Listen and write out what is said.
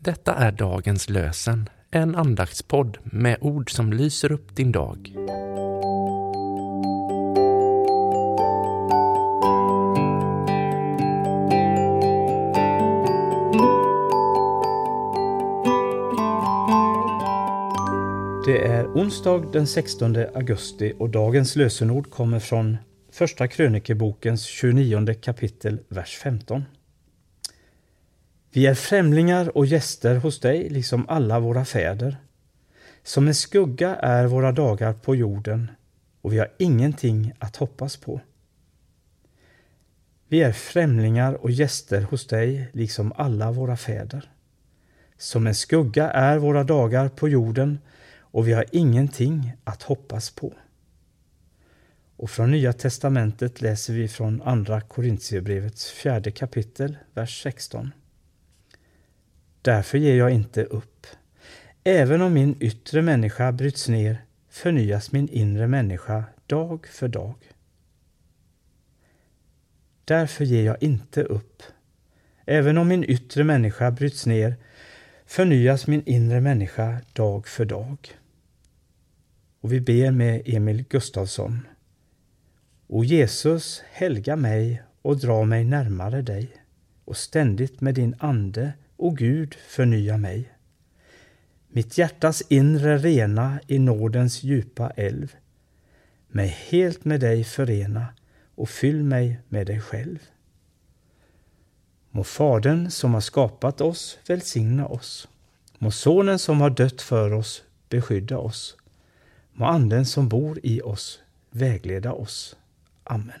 Detta är dagens lösen, en andaktspodd med ord som lyser upp din dag. Det är onsdag den 16 augusti och dagens lösenord kommer från Första krönikebokens 29 kapitel, vers 15. Vi är främlingar och gäster hos dig, liksom alla våra fäder. Som en skugga är våra dagar på jorden och vi har ingenting att hoppas på. Vi är främlingar och gäster hos dig, liksom alla våra fäder. Som en skugga är våra dagar på jorden och vi har ingenting att hoppas på. Och från Nya testamentet läser vi från Andra Korintierbrevets fjärde kapitel, vers 16. Därför ger jag inte upp. Även om min yttre människa bryts ner förnyas min inre människa dag för dag. Därför ger jag inte upp. Även om min yttre människa bryts ner förnyas min inre människa dag för dag. Och vi ber med Emil Gustafsson. O Jesus, helga mig och dra mig närmare dig och ständigt med din ande, o Gud, förnya mig. Mitt hjärtas inre rena i nådens djupa älv. Mig helt med dig förena och fyll mig med dig själv. Må Fadern som har skapat oss välsigna oss. Må Sonen som har dött för oss beskydda oss. Må Anden som bor i oss vägleda oss. Amen.